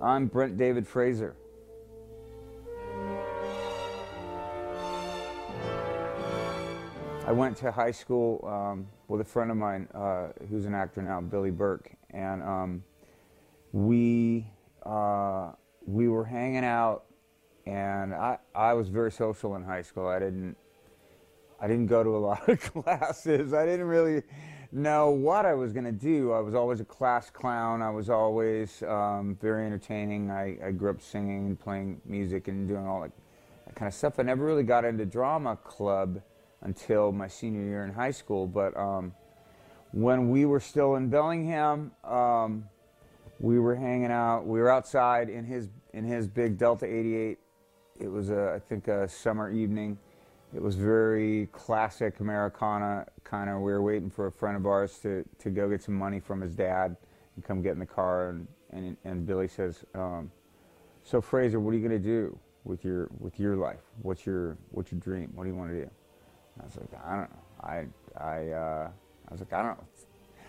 I'm Brent David Fraser. I went to high school um, with a friend of mine uh, who's an actor now, Billy Burke, and um, we uh, we were hanging out, and I I was very social in high school. I didn't I didn't go to a lot of classes. I didn't really know what I was going to do. I was always a class clown. I was always um, very entertaining. I, I grew up singing and playing music and doing all that, that kind of stuff. I never really got into drama club until my senior year in high school. But um, when we were still in Bellingham, um, we were hanging out. We were outside in his in his big Delta 88. It was a, I think a summer evening. It was very classic Americana kind of. We were waiting for a friend of ours to, to go get some money from his dad and come get in the car. And, and, and Billy says, um, "So Fraser, what are you going to do with your with your life? What's your what's your dream? What do you want to do?" And I was like, "I don't know. I I uh, I was like, I don't know."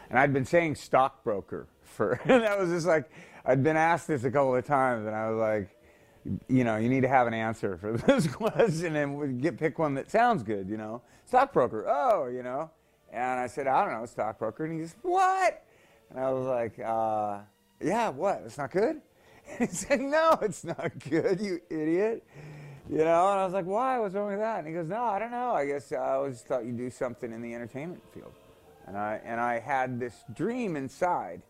And I'd been saying stockbroker for, and that was just like, I'd been asked this a couple of times, and I was like, you know, you need to have an answer for this question and get pick one that sounds good, you know. Stockbroker, oh, you know. And I said, I don't know, stockbroker. And he goes, what? And I was like, uh, yeah, what? It's not good? And he said, no, it's not good, you idiot. You know, and I was like, why? What's wrong with that? And he goes, no, I don't know. I guess I always thought you'd do something in the entertainment field. And I, and I had this dream inside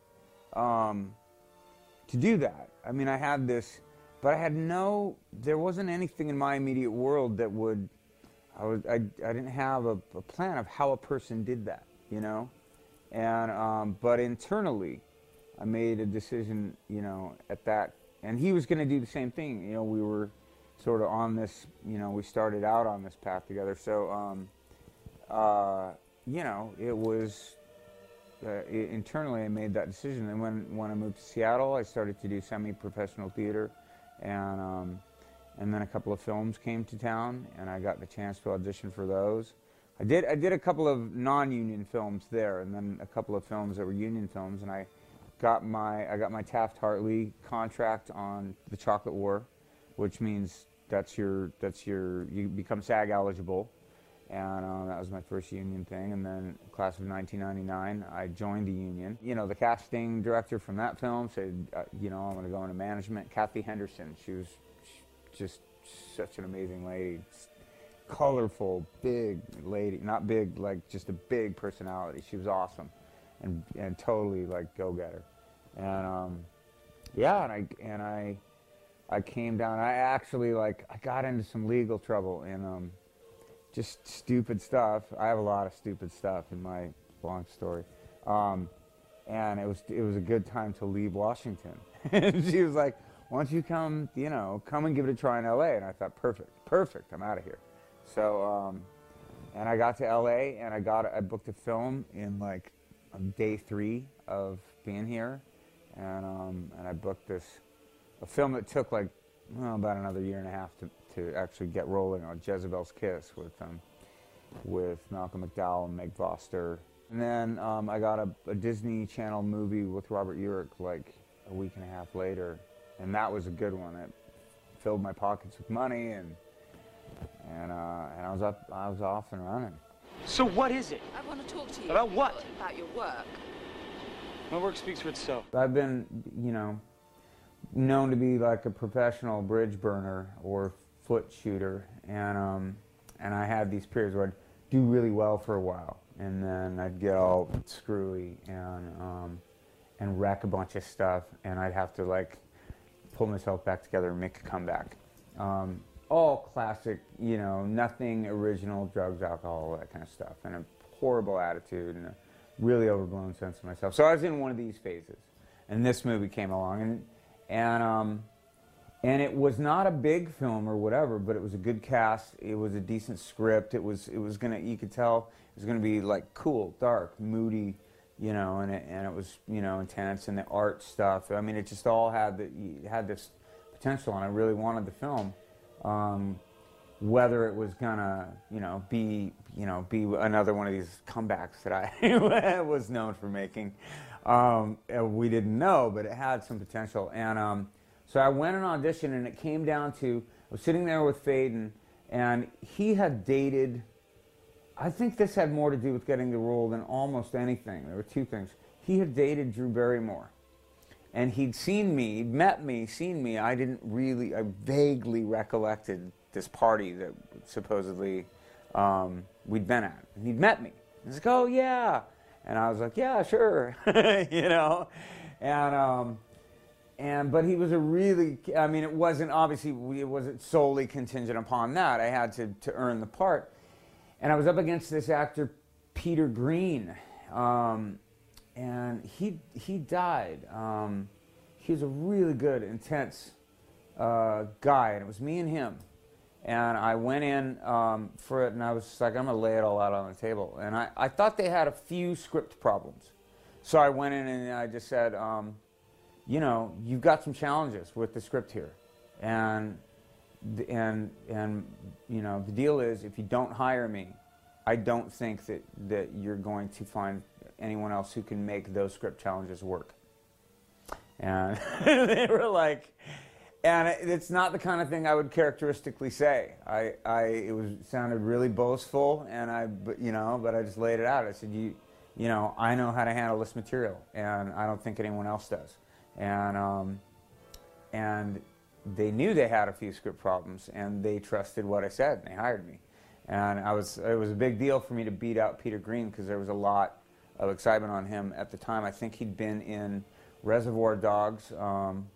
um, to do that. I mean, I had this but I had no, there wasn't anything in my immediate world that would, I, was, I, I didn't have a, a plan of how a person did that, you know? And, um, but internally, I made a decision, you know, at that, and he was going to do the same thing. You know, we were sort of on this, you know, we started out on this path together. So, um, uh, you know, it was, uh, it, internally I made that decision. And when, when I moved to Seattle, I started to do semi-professional theater and um, and then a couple of films came to town, and I got the chance to audition for those. I did I did a couple of non-union films there, and then a couple of films that were union films, and I got my I got my Taft Hartley contract on The Chocolate War, which means that's your that's your you become SAG eligible, and uh, that was my first union thing. And then class of 1999, I joined the union. You know, the casting director from that film said, uh, you know, I'm going to go into management. Kathy Henderson, she was just such an amazing lady, colorful, big lady, not big like just a big personality. She was awesome, and and totally like go getter, and um, yeah, and I and I. I came down. I actually like I got into some legal trouble and um, just stupid stuff. I have a lot of stupid stuff in my long story. Um, and it was it was a good time to leave Washington. and she was like, "Why don't you come? You know, come and give it a try in L.A." And I thought, "Perfect, perfect. I'm out of here." So, um, and I got to L.A. and I got I booked a film in like day three of being here, and um, and I booked this a film that took like well, about another year and a half to to actually get rolling on Jezebel's Kiss with um, with Malcolm McDowell and Meg Foster. And then um, I got a, a, Disney Channel movie with Robert Urich like a week and a half later, and that was a good one. It filled my pockets with money, and and uh, and I was up, I was off and running. So what is it? I want to talk to you about what? About your work. My work speaks for itself. I've been, you know, known to be like a professional bridge burner or foot shooter, and um, and I had these periods where I'd do really well for a while, and then I'd get all screwy and um, and wreck a bunch of stuff, and I'd have to like pull myself back together and make a comeback. Um, all classic, you know, nothing original, drugs, alcohol, that kind of stuff, and a horrible attitude and a really overblown sense of myself. So I was in one of these phases, and this movie came along, and and um, and it was not a big film or whatever, but it was a good cast. It was a decent script. It was it was gonna you could tell it was gonna be like cool, dark, moody, you know, and it, and it was you know intense and the art stuff. I mean, it just all had the had this potential, and I really wanted the film. Um, whether it was gonna you know be you know be another one of these comebacks that I was known for making, um, we didn't know, but it had some potential and. Um, So I went and auditioned, and it came down to I was sitting there with Phedon, and he had dated. I think this had more to do with getting the role than almost anything. There were two things. He had dated Drew Barrymore, and he'd seen me, met me, seen me. I didn't really, I vaguely recollected this party that supposedly um, we'd been at. And he'd met me. He's like, oh, yeah. And I was like, yeah, sure. you know? And, um, and, but he was a really, I mean, it wasn't obviously, it wasn't solely contingent upon that. I had to, to earn the part. And I was up against this actor, Peter Greene. Um, and he, he died. Um, he was a really good, intense uh, guy, and it was me and him. And I went in um, for it, and I was like, I'm going to lay it all out on the table. And I, I thought they had a few script problems. So I went in and I just said, um, you know, you've got some challenges with the script here. And, and, and, you know, the deal is if you don't hire me, I don't think that, that you're going to find anyone else who can make those script challenges work. And they were like, and it's not the kind of thing I would characteristically say. I, I, it was sounded really boastful, and I, but, you know, but I just laid it out. I said, you, you know, I know how to handle this material, and I don't think anyone else does. And, um, and they knew they had a few script problems, and they trusted what I said, and they hired me. And I was, it was a big deal for me to beat out Peter Greene because there was a lot of excitement on him at the time. I think he'd been in Reservoir Dogs. Um,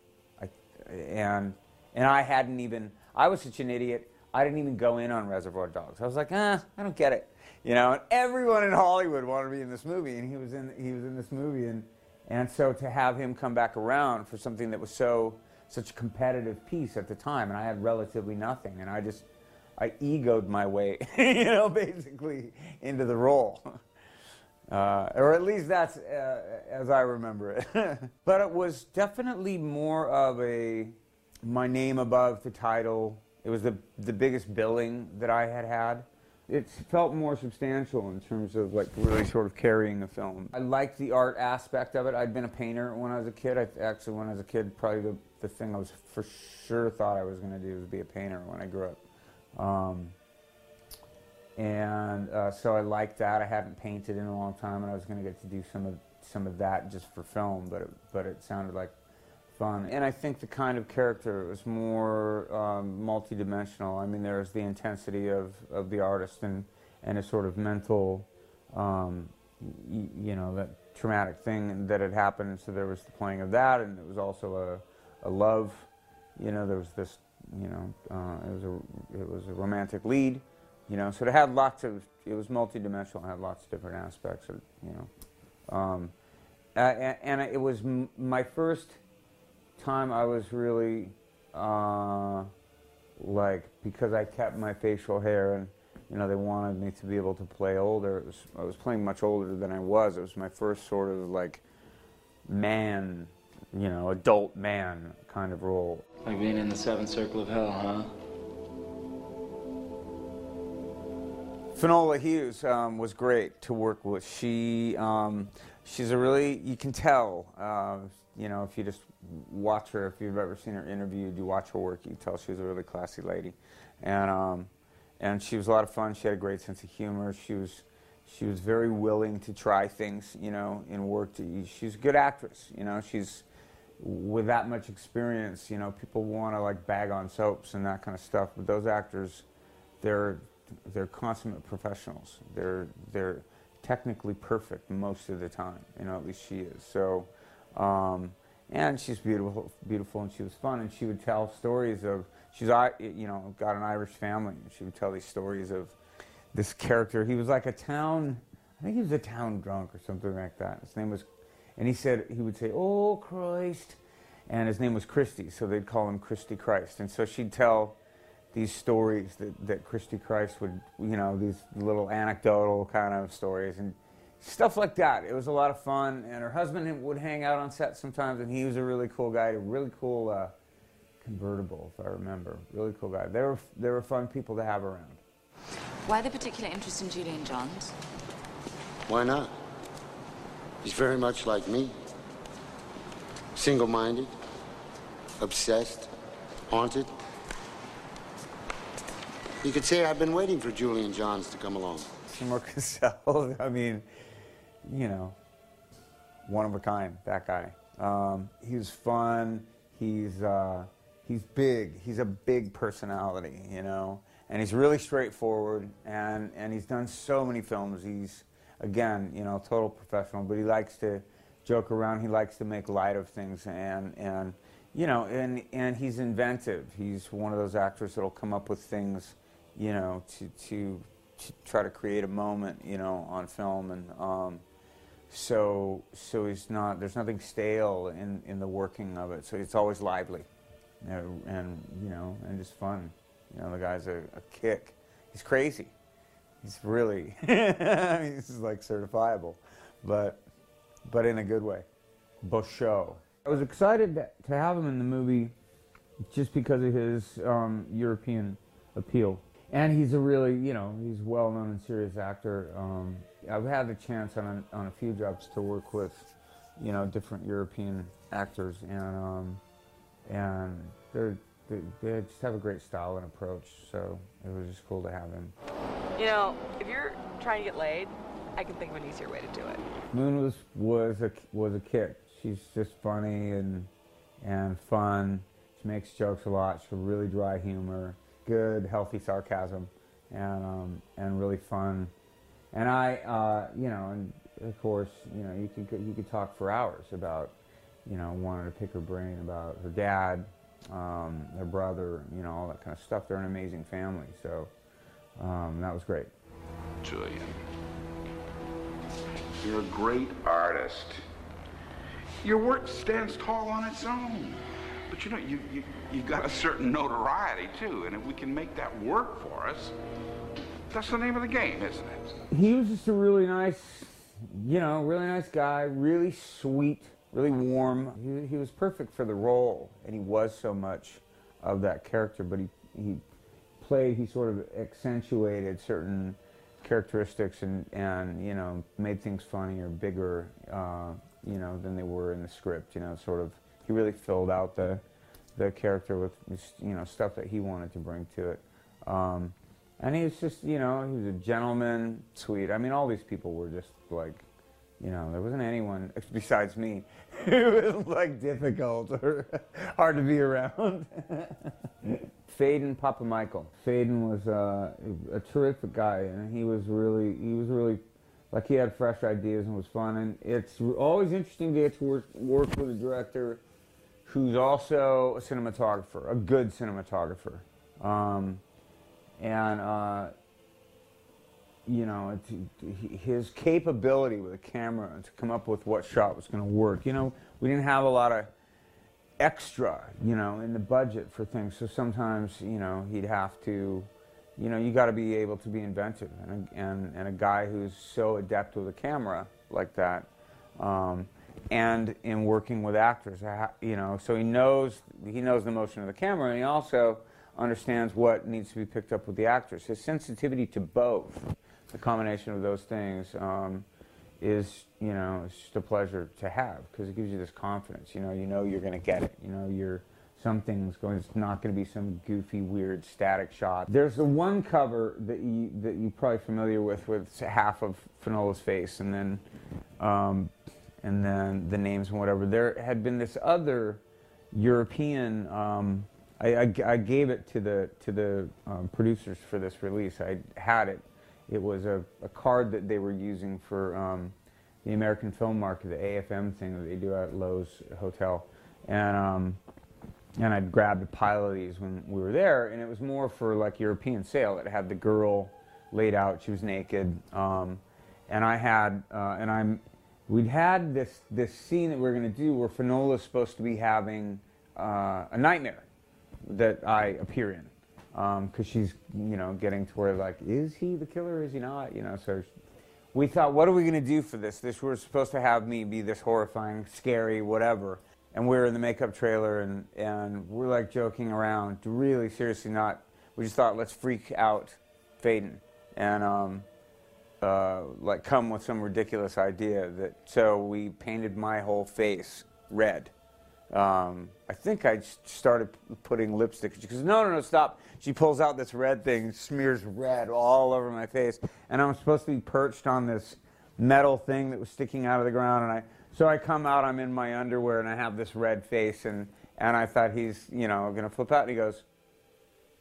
and and I hadn't even. I was such an idiot. I didn't even go in on Reservoir Dogs. I was like, ah, I don't get it, you know. And everyone in Hollywood wanted to be in this movie, and he was in he was in this movie, and and so to have him come back around for something that was so such a competitive piece at the time, and I had relatively nothing, and I just I egoed my way, you know, basically into the role. Uh, or at least that's uh, as I remember it. but it was definitely more of a my name above the title. It was the the biggest billing that I had had. It felt more substantial in terms of like really sort of carrying a film. I liked the art aspect of it. I'd been a painter when I was a kid. I actually, when I was a kid, probably the, the thing I was for sure thought I was going to do was be a painter when I grew up. Um, and uh, so I liked that. I hadn't painted in a long time, and I was going to get to do some of some of that just for film, but it, but it sounded like fun. And I think the kind of character was more um, multidimensional. I mean, there's the intensity of, of the artist and and a sort of mental, um, you know, that traumatic thing that had happened. So there was the playing of that, and it was also a, a love. You know, there was this. You know, uh, it was a it was a romantic lead you know, so it had lots of, it was multidimensional, it had lots of different aspects, of, you know. Um, and, and, it was my first time I was really, uh, like, because I kept my facial hair and, you know, they wanted me to be able to play older. Was, I was playing much older than I was. It was my first sort of, like, man, you know, adult man kind of role. Like being in the seventh circle of hell, huh? Finola Hughes um, was great to work with. She um, she's a really you can tell uh, you know if you just watch her if you've ever seen her interviewed you watch her work you tell she's a really classy lady and um, and she was a lot of fun she had a great sense of humor she was she was very willing to try things you know in work to, she's a good actress you know she's with that much experience you know people want to like bag on soaps and that kind of stuff but those actors they're they're consummate professionals. They're they're technically perfect most of the time. You know, at least she is. So, um, and she's beautiful, beautiful, and she was fun. And she would tell stories of she's you know got an Irish family, and she would tell these stories of this character. He was like a town. I think he was a town drunk or something like that. His name was, and he said he would say, "Oh Christ," and his name was Christy, so they'd call him Christy Christ. And so she'd tell these stories that, that Christy Christ would, you know, these little anecdotal kind of stories and stuff like that. It was a lot of fun. And her husband would hang out on set sometimes, and he was a really cool guy, a really cool uh, convertible, if I remember. Really cool guy. They were, they were fun people to have around. Why the particular interest in Julian Johns? Why not? He's very much like me. Single minded, Obsessed? Haunted? You could say I've been waiting for Julian Johns to come along. Seymour Cassel, I mean, you know, one of a kind, that guy. Um, he's fun. He's, uh, he's big. He's a big personality, you know, and he's really straightforward. And, and he's done so many films. He's, again, you know, total professional, but he likes to joke around. He likes to make light of things. And, and you know, and, and he's inventive. He's one of those actors that'll come up with things, you know, to, to, to try to create a moment, you know, on film. And, um, so so he's not there's nothing stale in in the working of it. So it's always lively know, and you know and just fun. You know the guy's a, a kick. He's crazy. He's really he's like certifiable but but in a good way. Bauchau. I was excited to, have him in the movie just because of his um, European appeal. And he's a really, you know, he's well known and serious actor. Um, I've had the chance on a, on a few jobs to work with, you know, different European actors, and um, and they're, they they just have a great style and approach. So it was just cool to have him. You know, if you're trying to get laid, I can think of an easier way to do it. Moon was was a was a kick. She's just funny and and fun. She makes jokes a lot. She's really dry humor good, healthy sarcasm, and um, and really fun. And I, uh, you know, and of course, you know, you could you could talk for hours about, you know, wanting to pick her brain about her dad, um, her brother, you know, all that kind of stuff. They're an amazing family, so um, that was great. Julian, you're a great artist. Your work stands tall on its own. But you know, you, you, you've got a certain notoriety too, and if we can make that work for us, that's the name of the game, isn't it? He was just a really nice, you know, really nice guy, really sweet, really warm. He, he was perfect for the role, and he was so much of that character, but he, he played, he sort of accentuated certain characteristics and, and you know, made things funnier, bigger, uh, you know, than they were in the script, you know, sort of he really filled out the the character with you know stuff that he wanted to bring to it. Um, and he was just you know he was a gentleman, sweet. I mean, all these people were just like. You know, there wasn't anyone besides me who was like difficult or hard to be around. Faden Papa Michael. Phedon was uh, a terrific guy, and he was really he was really like he had fresh ideas and was fun. And it's always interesting to get to work, work with a director who's also a cinematographer, a good cinematographer. Um, and, uh, you know, his capability with a camera to come up with what shot was going to work. You know, we didn't have a lot of extra, you know, in the budget for things. So sometimes, you know, he'd have to, you know, you got to be able to be inventive. And, and, and a guy who's so adept with a camera like that, um, and in working with actors. You know, so he knows he knows the motion of the camera, and he also understands what needs to be picked up with the actors. His sensitivity to both, the combination of those things, um, is you know it's just a pleasure to have because it gives you this confidence. You know, you know you're going to get it. You know, you're something's going. It's not going to be some goofy, weird, static shot. There's the one cover that you that you're probably familiar with, with half of Finola's face, and then. Um, and then the names and whatever. There had been this other European. Um, I, I, I, gave it to the to the um, producers for this release. I had it. It was a, a card that they were using for um, the American film market, the AFM thing that they do at Loews Hotel, and um, and I'd grabbed a pile of these when we were there, and it was more for like European sale. It had the girl laid out; she was naked, um, and I had, uh, and I'm we'd had this this scene that we are going to do where Finola's supposed to be having uh, a nightmare that I appear in. Because um, she's you know getting to where like is he the killer? Is he not? You know so we thought what are we going to do for this? This we're supposed to have me be this horrifying scary whatever. And we're in the makeup trailer and and we're like joking around really seriously not we just thought let's freak out Phedon and um, uh, like come with some ridiculous idea that so we painted my whole face red Um, I think I started putting lipstick. She goes, no, no, no, stop. She pulls out this red thing, smears red all over my face, and I'm supposed to be perched on this metal thing that was sticking out of the ground. And I, so I come out, I'm in my underwear, and I have this red face, and, and I thought he's, you know, going to flip out. And he goes,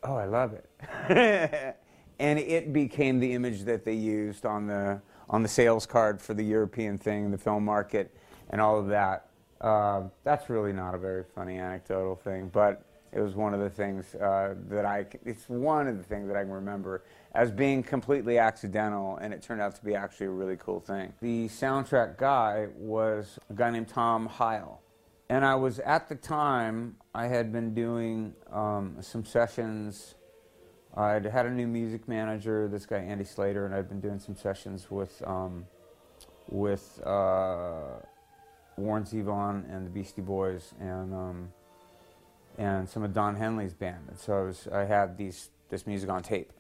oh, I love it. and it became the image that they used on the, on the sales card for the European thing, the film market, and all of that. Uh, that's really not a very funny anecdotal thing, but it was one of the things uh, that I, it's one of the things that I can remember as being completely accidental, and it turned out to be actually a really cool thing. The soundtrack guy was a guy named Tom Heil. And I was at the time, I had been doing um, some sessions. I'd had a new music manager, this guy Andy Slater, and I'd been doing some sessions with, um, with uh, Warren Zevon and the Beastie Boys and, um, and some of Don Henley's band. And so I, was, I had these, this music on tape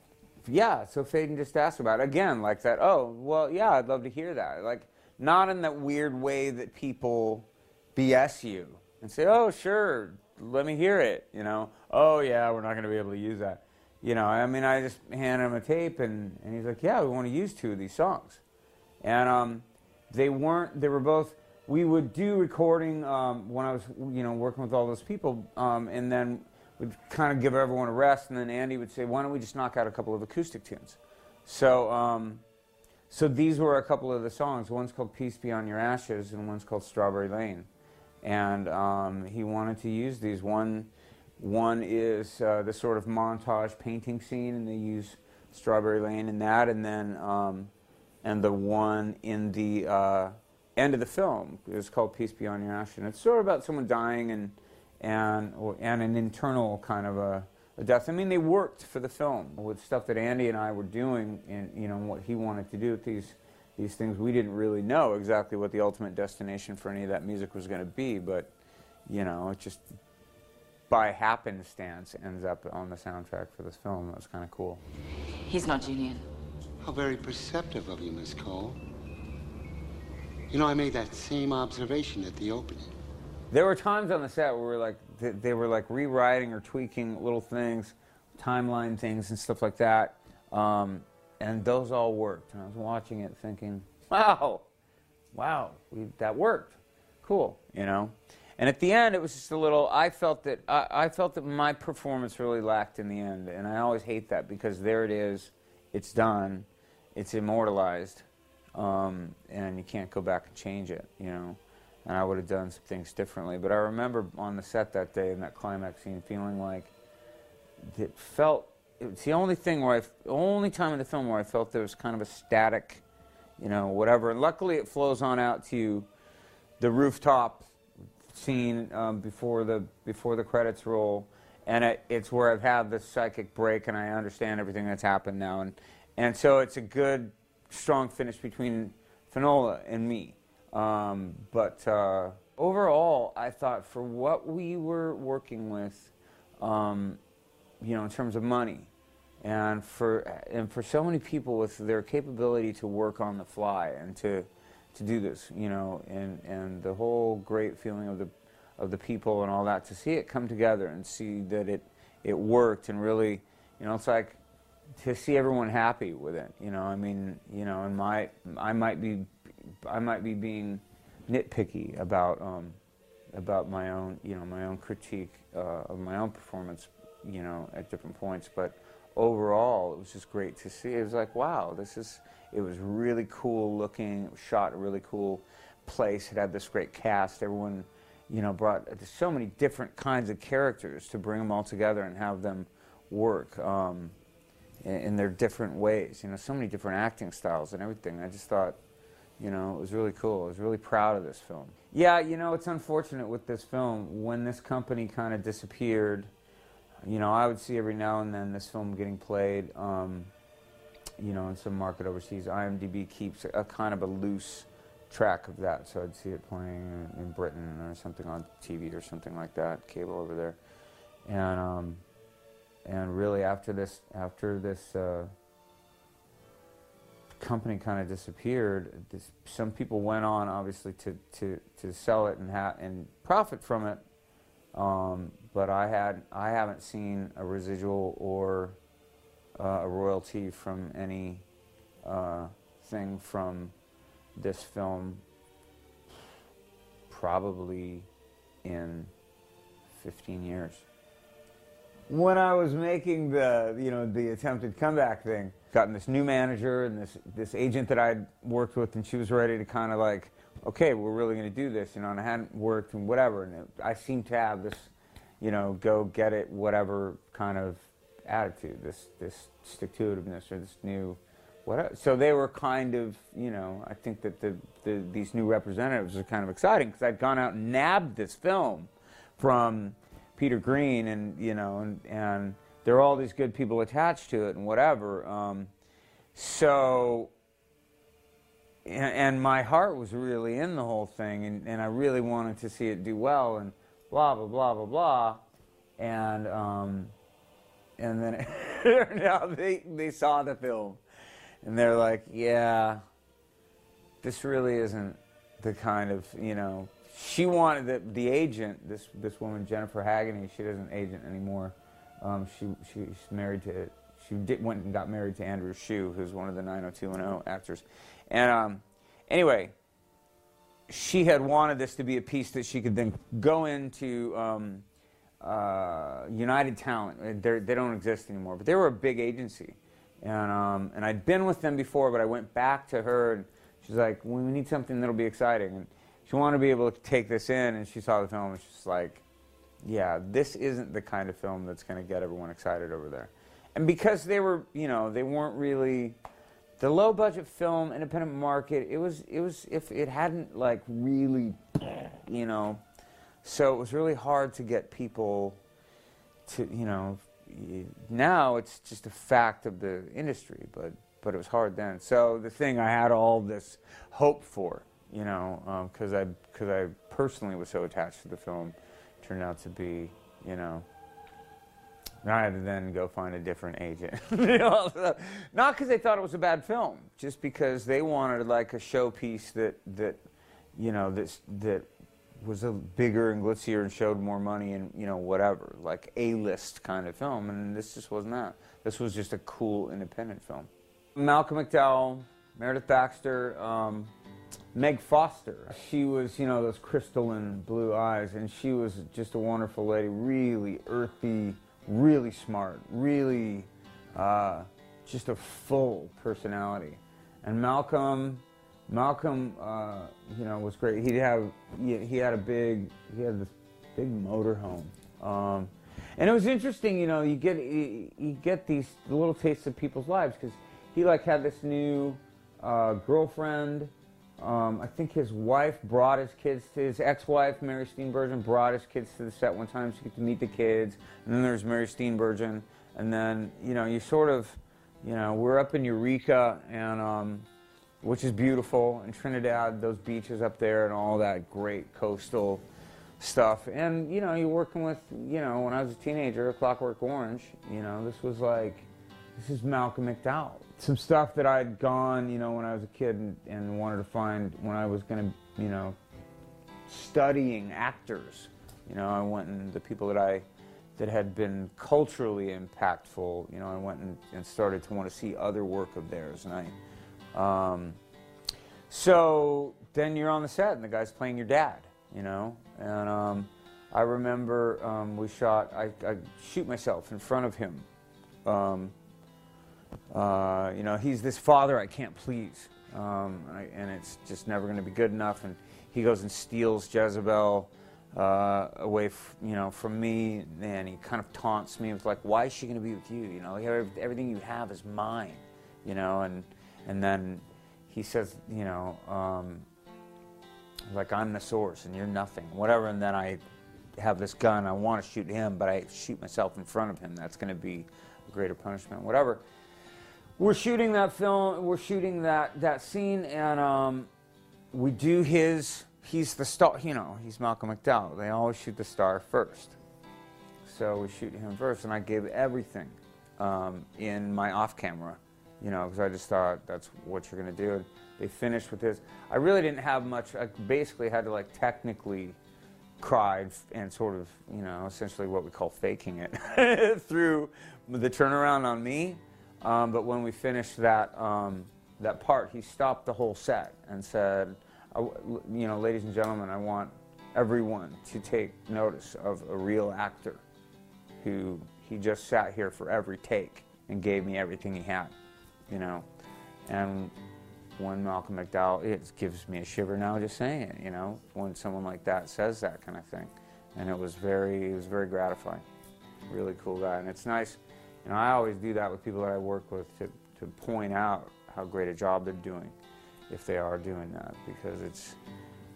yeah, so Phedon just asked about it. Again, like that, oh, well, yeah, I'd love to hear that. Like, not in that weird way that people BS you and say, oh, sure, let me hear it, you know. Oh, yeah, we're not going to be able to use that. You know, I mean, I just handed him a tape, and, and he's like, yeah, we want to use two of these songs. And um, they weren't, they were both, we would do recording um, when I was, you know, working with all those people, um, and then we'd kind of give everyone a rest, and then Andy would say, "Why don't we just knock out a couple of acoustic tunes?" So, um, so these were a couple of the songs. One's called "Peace Be on Your Ashes," and one's called "Strawberry Lane." And um, he wanted to use these. One, one is uh, the sort of montage painting scene, and they use "Strawberry Lane" in that, and then, um, and the one in the uh, end of the film is called "Peace Beyond Your Ashes." And it's sort of about someone dying and and, or, and an internal kind of a, a, death. I mean, they worked for the film with stuff that Andy and I were doing, and you know what he wanted to do with these these things. We didn't really know exactly what the ultimate destination for any of that music was going to be, but you know, it just by happenstance ends up on the soundtrack for this film. That was kind of cool. He's not Julian. How very perceptive of you, Miss Cole. You know, I made that same observation at the opening. There were times on the set where we were like they were like rewriting or tweaking little things, timeline things and stuff like that, um, and those all worked. And I was watching it thinking, "Wow, wow, we, that worked, cool," you know. And at the end, it was just a little. I felt that I, I felt that my performance really lacked in the end, and I always hate that because there it is, it's done, it's immortalized, um, and you can't go back and change it, you know and I would have done some things differently. But I remember on the set that day in that climax scene feeling like it felt. It's the only thing where I, only time in the film where I felt there was kind of a static, you know, whatever. And luckily, it flows on out to the rooftop scene um, before the before the credits roll, and it, it's where I've had this psychic break, and I understand everything that's happened now, and and so it's a good, strong finish between Finola and me. Um, but uh, overall, I thought for what we were working with, um, you know, in terms of money, and for and for so many people with their capability to work on the fly and to to do this, you know, and and the whole great feeling of the of the people and all that to see it come together and see that it it worked and really, you know, it's like to see everyone happy with it. You know, I mean, you know, and my I might be I might be being nitpicky about um, about my own you know my own critique uh, of my own performance you know at different points, but overall it was just great to see. It was like wow, this is it was really cool looking. Shot a really cool place. It had this great cast. Everyone you know brought so many different kinds of characters to bring them all together and have them work. Um, in, their different ways, you know, so many different acting styles and everything. I just thought you know, it was really cool. I was really proud of this film. Yeah, you know, it's unfortunate with this film. When this company kind of disappeared, you know, I would see every now and then this film getting played, um, you know, in some market overseas. IMDb keeps a kind of a loose track of that, so I'd see it playing in Britain or something on TV or something like that, cable over there. And um, and really after this, after this. Uh, company kind of disappeared, this, some people went on obviously to, to, to sell it and ha- and profit from it, Um, but I had I haven't seen a residual or uh, a royalty from any uh, thing from this film probably in 15 years. When I was making the, you know, the attempted comeback thing, gotten this new manager and this this agent that I'd worked with, and she was ready to kind of like, okay, we're really going to do this, you know, and I hadn't worked and whatever, and it, I seemed to have this, you know, go get it, whatever kind of attitude, this this stick to itiveness or this new, whatever. So they were kind of, you know, I think that the, the these new representatives are kind of exciting because I'd gone out and nabbed this film from Peter Greene, and you know, and, and there are all these good people attached to it, and whatever. Um, so, and, and, my heart was really in the whole thing, and, and I really wanted to see it do well, and blah blah blah blah blah, and um, and then now they they saw the film, and they're like, yeah, this really isn't the kind of you know she wanted the, the agent, this this woman Jennifer Hageney. She doesn't agent anymore. Um, she she's married to she did, went and got married to Andrew Shue, who's one of the 90210 actors. And um, anyway, she had wanted this to be a piece that she could then go into um, uh, United Talent. They're, they do not exist anymore, but they were a big agency. And, um, and I'd been with them before, but I went back to her, and she's like, well, "We need something that'll be exciting." And she wanted to be able to take this in, and she saw the film, and she's like, "Yeah, this isn't the kind of film that's going to get everyone excited over there." And because they were, you know, they weren't really the low budget film independent market. It was, it was if it hadn't like really, you know, so it was really hard to get people to, you know. Now it's just a fact of the industry, but but it was hard then. So the thing I had all this hope for you know, because um, I because I personally was so attached to the film, turned out to be, you know. I had to then go find a different agent. you know, not because they thought it was a bad film, just because they wanted like a showpiece that that, you know, that that was a bigger and glitzier and showed more money and you know whatever, like a list kind of film. And this just wasn't that. This was just a cool independent film. Malcolm McDowell, Meredith Baxter. Um, Meg Foster. She was, you know, those crystalline blue eyes, and she was just a wonderful lady, really earthy, really smart, really uh, just a full personality. And Malcolm, Malcolm, uh, you know, was great. He'd have, he, had a big, he had this big motorhome. Um, and it was interesting, you know, you get, you, you get these little tastes of people's lives because he like had this new uh, girlfriend um, I think his wife brought his kids to his ex-wife, Mary Steenburgen, brought his kids to the set one time so you get to meet the kids. And then there's Mary Steenburgen, and then you know you sort of, you know, we're up in Eureka, and um, which is beautiful, and Trinidad, those beaches up there, and all that great coastal stuff. And you know, you're working with, you know, when I was a teenager, Clockwork Orange. You know, this was like, this is Malcolm McDowell some stuff that I'd gone, you know, when I was a kid and, and wanted to find when I was going to, you know, studying actors. You know, I went and the people that I that had been culturally impactful. You know, I went and, and started to want to see other work of theirs, and I. Um, so then you're on the set, and the guy's playing your dad. You know, and um, I remember um, we shot. I, I shoot myself in front of him. Uh, you know, he's this father I can't please, um, and, I, and, it's just never going to be good enough. And he goes and steals Jezebel uh, away, f- you know, from me, and he kind of taunts me with like, "Why is she going to be with you? You know, everything you have is mine." You know, and and then he says, you know, um, like I'm the source and you're nothing, whatever. And then I have this gun. I want to shoot him, but I shoot myself in front of him. That's going to be a greater punishment, whatever we're shooting that film. We're shooting that that scene, and um, we do his. He's the star. You know, he's Malcolm McDowell. They always shoot the star first, so we shoot him first, and I gave everything um, in my off camera. You know, because I just thought that's what you're gonna do. And they finished with his. I really didn't have much. I basically had to like technically cried and sort of, you know, essentially what we call faking it through the turnaround on me. Um, but when we finished that, um, that part, he stopped the whole set and said, you know, ladies and gentlemen, I want everyone to take notice of a real actor who he just sat here for every take and gave me everything he had, you know. And when Malcolm McDowell, it gives me a shiver now just saying it, you know, when someone like that says that kind of thing. And it was very, it was very gratifying. Really cool guy. And it's nice, know, I always do that with people that I work with to, to point out how great a job they're doing if they are doing that because it's,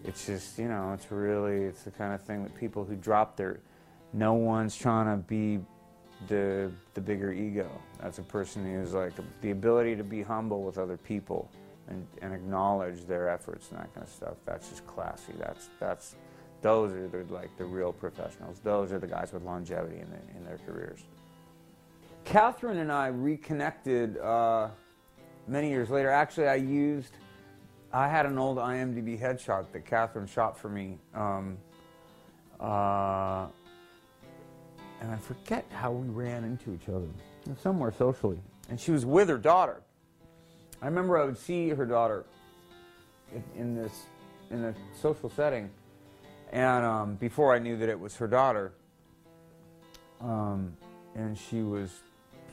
it's just, you know, it's really, it's the kind of thing that people who drop their, no one's trying to be the, the bigger ego. That's a person who's like the ability to be humble with other people and, and acknowledge their efforts and that kind of stuff. That's just classy. That's that's those are the, like the real professionals. Those are the guys with longevity in, the, in their careers. Catherine and I reconnected uh, many years later. Actually, I used I had an old IMDb headshot that Catherine shot for me. Um, uh, and I forget how we ran into each other. Somewhere socially. And she was with her daughter. I remember I would see her daughter in this in a social setting, and um, before I knew that it was her daughter, um, and she was,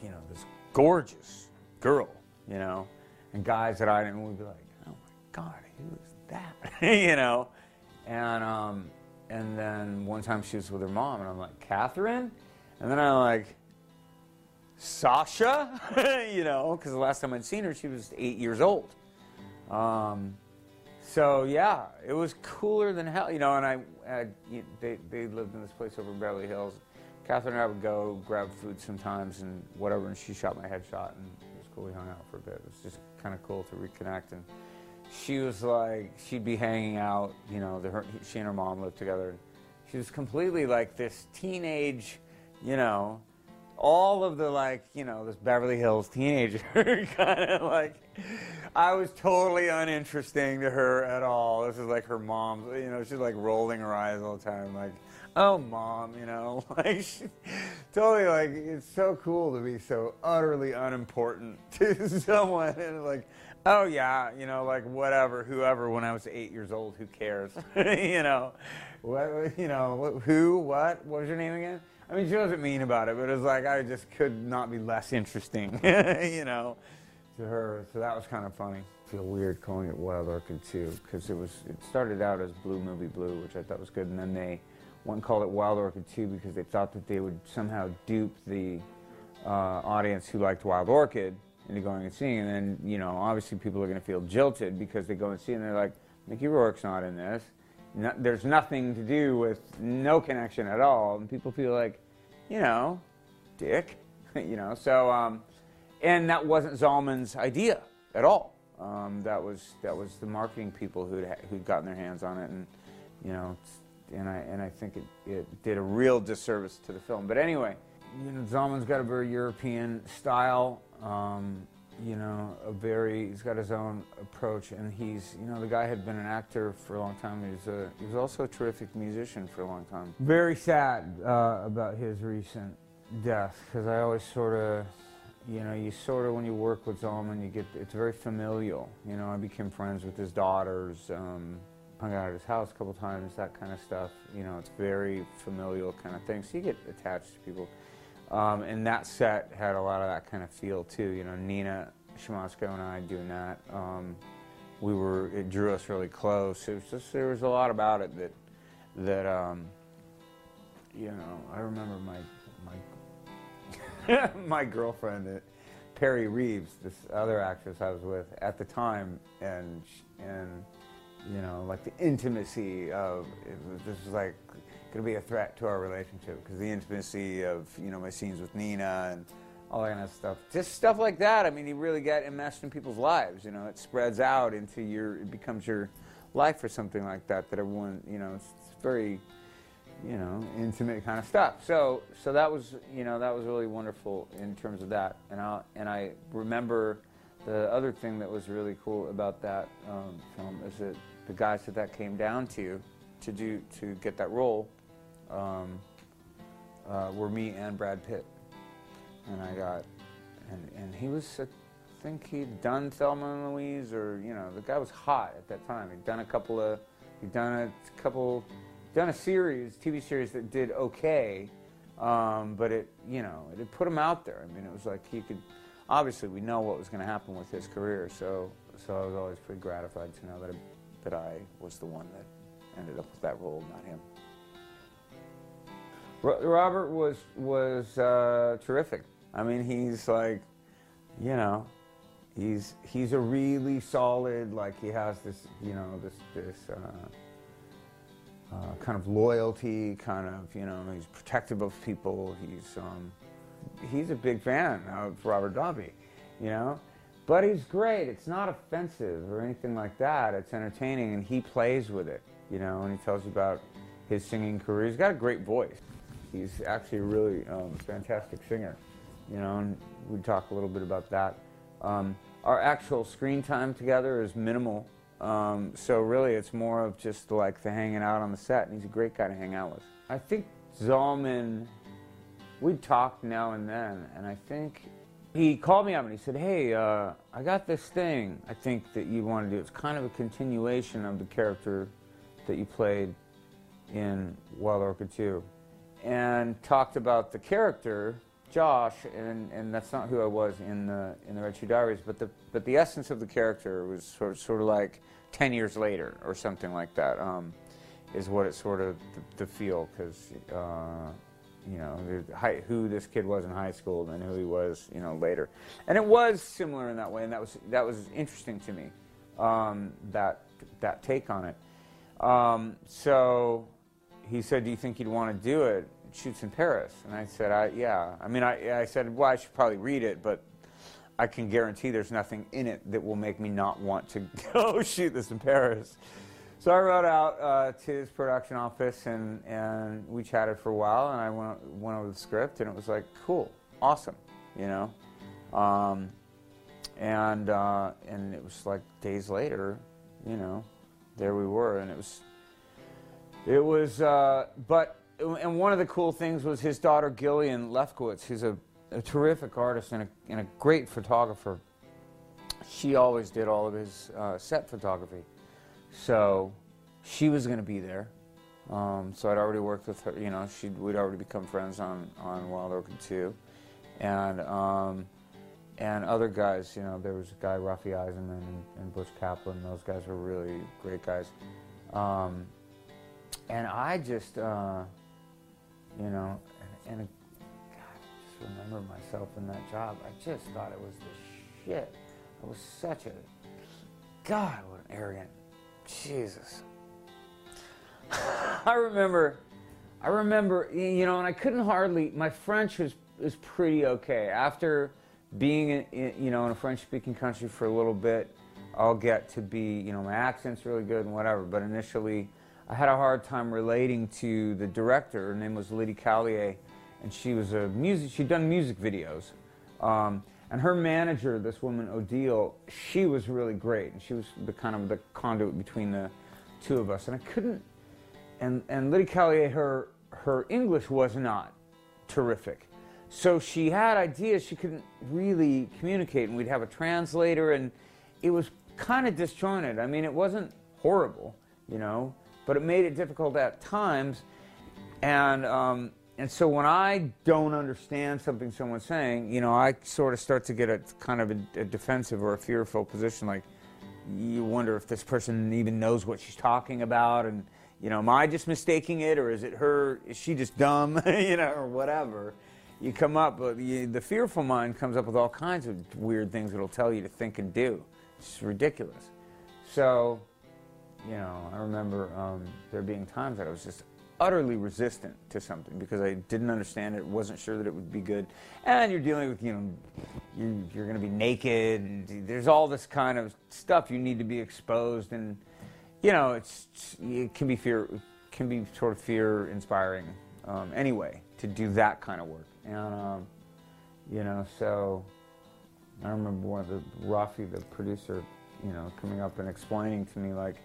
you know, this gorgeous girl, you know, and guys that I didn't would be like, oh my God, who is that, you know, and um, and then one time she was with her mom, and I'm like, Catherine, and then I'm like Sasha, you know, because the last time I'd seen her, she was eight years old. Um, so yeah, it was cooler than hell, you know. And I, I they, they lived in this place over in Beverly Hills. Catherine and I would go grab food sometimes and whatever, and she shot my headshot, and it was cool. We hung out for a bit. It was just kind of cool to reconnect. And she was like, she'd be hanging out, you know. The, her, she and her mom lived together. She was completely like this teenage, you know, all of the like, you know, this Beverly Hills teenager kind of like, I was totally uninteresting to her at all. This is like her mom, you know, she's like rolling her eyes all the time, like, oh, mom, you know, like, she, totally like, it's so cool to be so utterly unimportant to someone, and like, oh yeah, you know, like whatever, whoever. When I was eight years old, who cares, you know, what, you know, who, what, what was your name again? I mean, she wasn't mean about it, but it was like I just could not be less interesting, you know, to her. So that was kind of funny. Feel weird calling it Wild Orchid too, because it was it started out as Blue Movie Blue, which I thought was good, and then they one called it Wild Orchid 2 because they thought that they would somehow dupe the uh, audience who liked Wild Orchid into going and seeing, and then you know obviously people are going to feel jilted because they go and see and they're like Mickey Rourke's not in this no, there's nothing to do with no connection at all, and people feel like, you know, dick, you know. So, um, and that wasn't Zalman's idea at all. Um, that was that was the marketing people who'd who'd gotten their hands on it, and you know, and I and I think it, it did a real disservice to the film. But anyway, you know, Zalman's got a very European style. Um, you know, a very, he's got his own approach, and he's, you know, the guy had been an actor for a long time. He was, a, he was also a terrific musician for a long time. Very sad uh, about his recent death, because I always sort of, you know, you sort of, when you work with Zalman, you get, it's very familial. You know, I became friends with his daughters, um, hung out at his house a couple times, that kind of stuff. You know, it's very familial kind of thing. So you get attached to people. Um, and that set had a lot of that kind of feel too. You know, Nina Siemaszko and I doing that. Um, we were it drew us really close. It was just there was a lot about it that that um, you know. I remember my my my girlfriend, uh, Perry Reeves, this other actress I was with at the time, and and you know, like the intimacy of this was like going to be a threat to our relationship because the intimacy of you know my scenes with Nina and all that kind of stuff, just stuff like that. I mean, you really get enmeshed in people's lives. You know, it spreads out into your, it becomes your life or something like that. That everyone, you know, it's, it's very, you know, intimate kind of stuff. So, so that was, you know, that was really wonderful in terms of that. And I and I remember the other thing that was really cool about that um, film is that the guys that that came down to to do to get that role um, uh, were me and Brad Pitt, and I got and and he was I think he'd done Thelma and Louise or you know the guy was hot at that time. He'd done a couple of he'd done a couple done a series TV series that did okay, um, but it you know it put him out there. I mean it was like he could obviously we know what was going to happen with his career, so so I was always pretty gratified to know that that I was the one that ended up with that role, not him. Robert was was uh, terrific. I mean, he's like, you know, he's he's a really solid. Like he has this, you know, this this uh, uh, kind of loyalty, kind of, you know, he's protective of people. He's um, he's a big fan of Robert Davi, you know. But he's great. It's not offensive or anything like that. It's entertaining, and he plays with it, you know. And he tells you about his singing career. He's got a great voice. He's actually a really um, fantastic singer, you know. And we talk a little bit about that. Um, our actual screen time together is minimal, um, so really it's more of just like the hanging out on the set. And he's a great guy to hang out with. I think Zalman we'd talk now and then, and I think he called me up and he said, "Hey, uh, I got this thing. I think that you want to do. It's kind of a continuation of the character that you played in Wild Orchid 2," and talked about the character Josh, and, and that's not who I was in the in the Red Shoe Diaries, but the but the essence of the character was sort of, sort of like ten years later or something like that. Um, is what it sort of the, the feel because. Uh, you know who this kid was in high school and who he was you know later. And it was similar in that way and that was that was interesting to me um, that that take on it. Um, so he said do you think you'd want to do it it? Shoots in paris. And i said I, yeah. I mean I, I said well i should probably read it but i can guarantee there's nothing in it that will make me not want to go shoot this in paris so I wrote out uh, to his production office, and, and we chatted for a while, and I went, went over the script, and it was like, cool, awesome, you know? Um, and, uh, and it was like days later, you know, there we were, and it was, it was, uh, but, and one of the cool things was his daughter Gillian Lefkowitz, who's a, a terrific artist and a, and a great photographer. She always did all of his uh, set photography. So she was going to be there. Um, so I'd already worked with her. You know, she we'd already become friends on on Wild Orchid 2, and um, and other guys. You know, there was a guy Rafi Eisenman and, and Butch Kaplan. Those guys were really great guys. Um, and I just, uh, you know, and, and God, I just remember myself in that job. I just thought it was the shit. I was such a God, what an arrogant Jesus. I remember, I remember, you know, and I couldn't hardly. My French was was pretty okay after being, in, in, you know, in a French-speaking country for a little bit. I'll get to be, you know, my accent's really good and whatever. But initially, I had a hard time relating to the director. Her name was Liddy Callier, and she was a music. She'd done music videos. Um, and her manager, this woman Odile, she was really great, and she was the kind of the conduit between the two of us. And I couldn't. And and Lydia Callier, her her English was not terrific, so she had ideas she couldn't really communicate, and we'd have a translator, and it was kind of disjointed. I mean, it wasn't horrible, you know, but it made it difficult at times, and. Um, and so when I don't understand something someone's saying, you know, I sort of start to get a kind of a, a, defensive or a fearful position. Like, you wonder if this person even knows what she's talking about, and you know, am I just mistaking it, or is it her? Is she just dumb, you know, or whatever? You come up, but the, the fearful mind comes up with all kinds of weird things it'll tell you to think and do. It's ridiculous. So, you know, I remember um, there being times that I was just utterly resistant to something because I didn't understand it, wasn't sure that it would be good. And you're dealing with, you know, you, you're going to be naked. And there's all this kind of stuff you need to be exposed, and you know, it's it can be fear, can be sort of fear inspiring um, anyway to do that kind of work. And um, you know, so I remember one of the Rafi, the producer, you know, coming up and explaining to me like,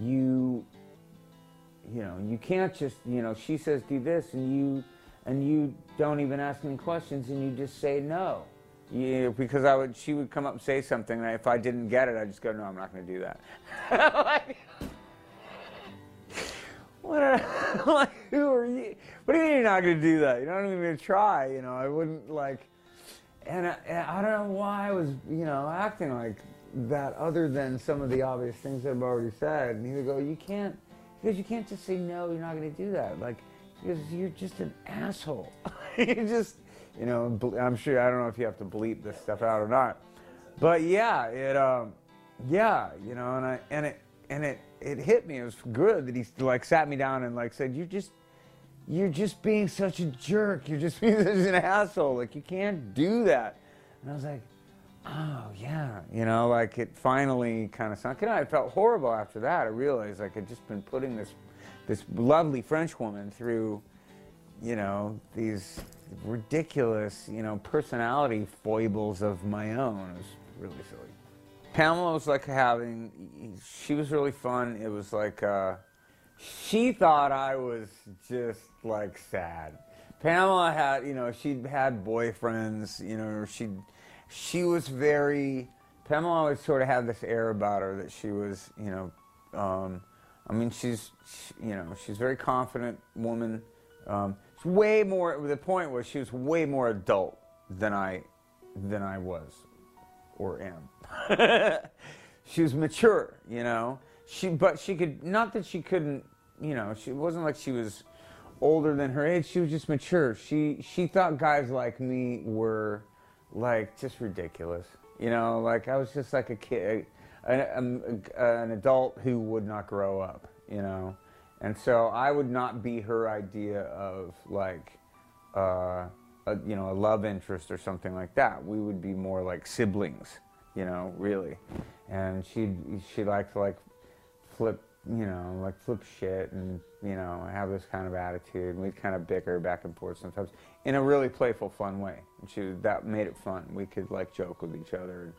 you you know, you can't just, you know, she says do this and you, and you don't even ask any questions and you just say no. Yeah, because I would, she would come up and say something, and if I didn't get it, I'd just go, no, I'm not going to do that. like, what are, like, who are you? What do you mean you're not going to do that? You're not even to try, you know? I wouldn't, like, and I, and I don't know why I was, you know, acting like that other than some of the obvious things I've already said. And he would go, you can't, because you can't just say no, you're not going to do that. Like, because you're just an asshole. you just, you know, I'm sure, I don't know if you have to bleep this stuff out or not. But yeah, it, um, yeah, you know, and I, and it, and it, it hit me. It was good that he like sat me down and like said, "You're just, you're just being such a jerk. You're just being such an asshole. Like you can't do that. And I was like, oh yeah, you know, like it finally kind of sunk in. I felt horrible after that. I realized like I'd just been putting this, this lovely French woman through, you know, these ridiculous, you know, personality foibles of my own. It was really silly. Pamela was like having, she was really fun. It was like, uh, she thought I was just like sad. Pamela had, you know, she'd had boyfriends, you know, she she was very Pamela always sort of had this air about her that she was, you know, um, I mean, she's, she, you know, she's a very confident woman. Um, way more. The point was, she was way more adult than I, than I was, or am. she was mature, you know. She, but she could not that she couldn't, you know. She wasn't like she was older than her age. She was just mature. She she thought guys like me were like just ridiculous. You know, like I was just like a kid, an, an adult who would not grow up. You know, and so I would not be her idea of like, uh, a, you know, a love interest or something like that. We would be more like siblings. You know, really. And she she liked to like flip you know, like flip shit and, you know, have this kind of attitude. And we'd kind of bicker back and forth sometimes in a really playful, fun way. And she, that made it fun. We could like joke with each other.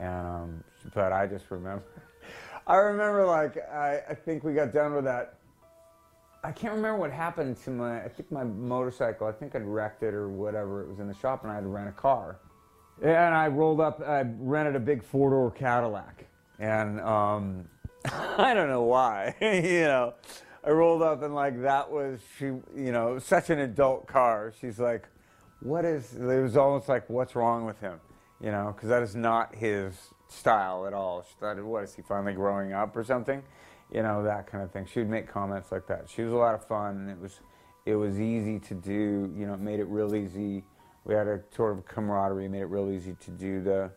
Um, but I just remember, I remember like, I, I think we got done with that. I can't remember what happened to my, I think my motorcycle, I think I'd wrecked it or whatever. It was in the shop and I had to rent a car. And I rolled up, I rented a big four door Cadillac. And, um, I don't know why. you know, I rolled up and like that was she. You know, such an adult car. She's like, "What is?" It was almost like, "What's wrong with him?" You know, because that is not his style at all. She thought, "What is he finally growing up or something?" You know, that kind of thing. She would make comments like that. She was a lot of fun. It was, it was easy to do. You know, it made it real easy. We had a sort of camaraderie. Made it real easy to do the,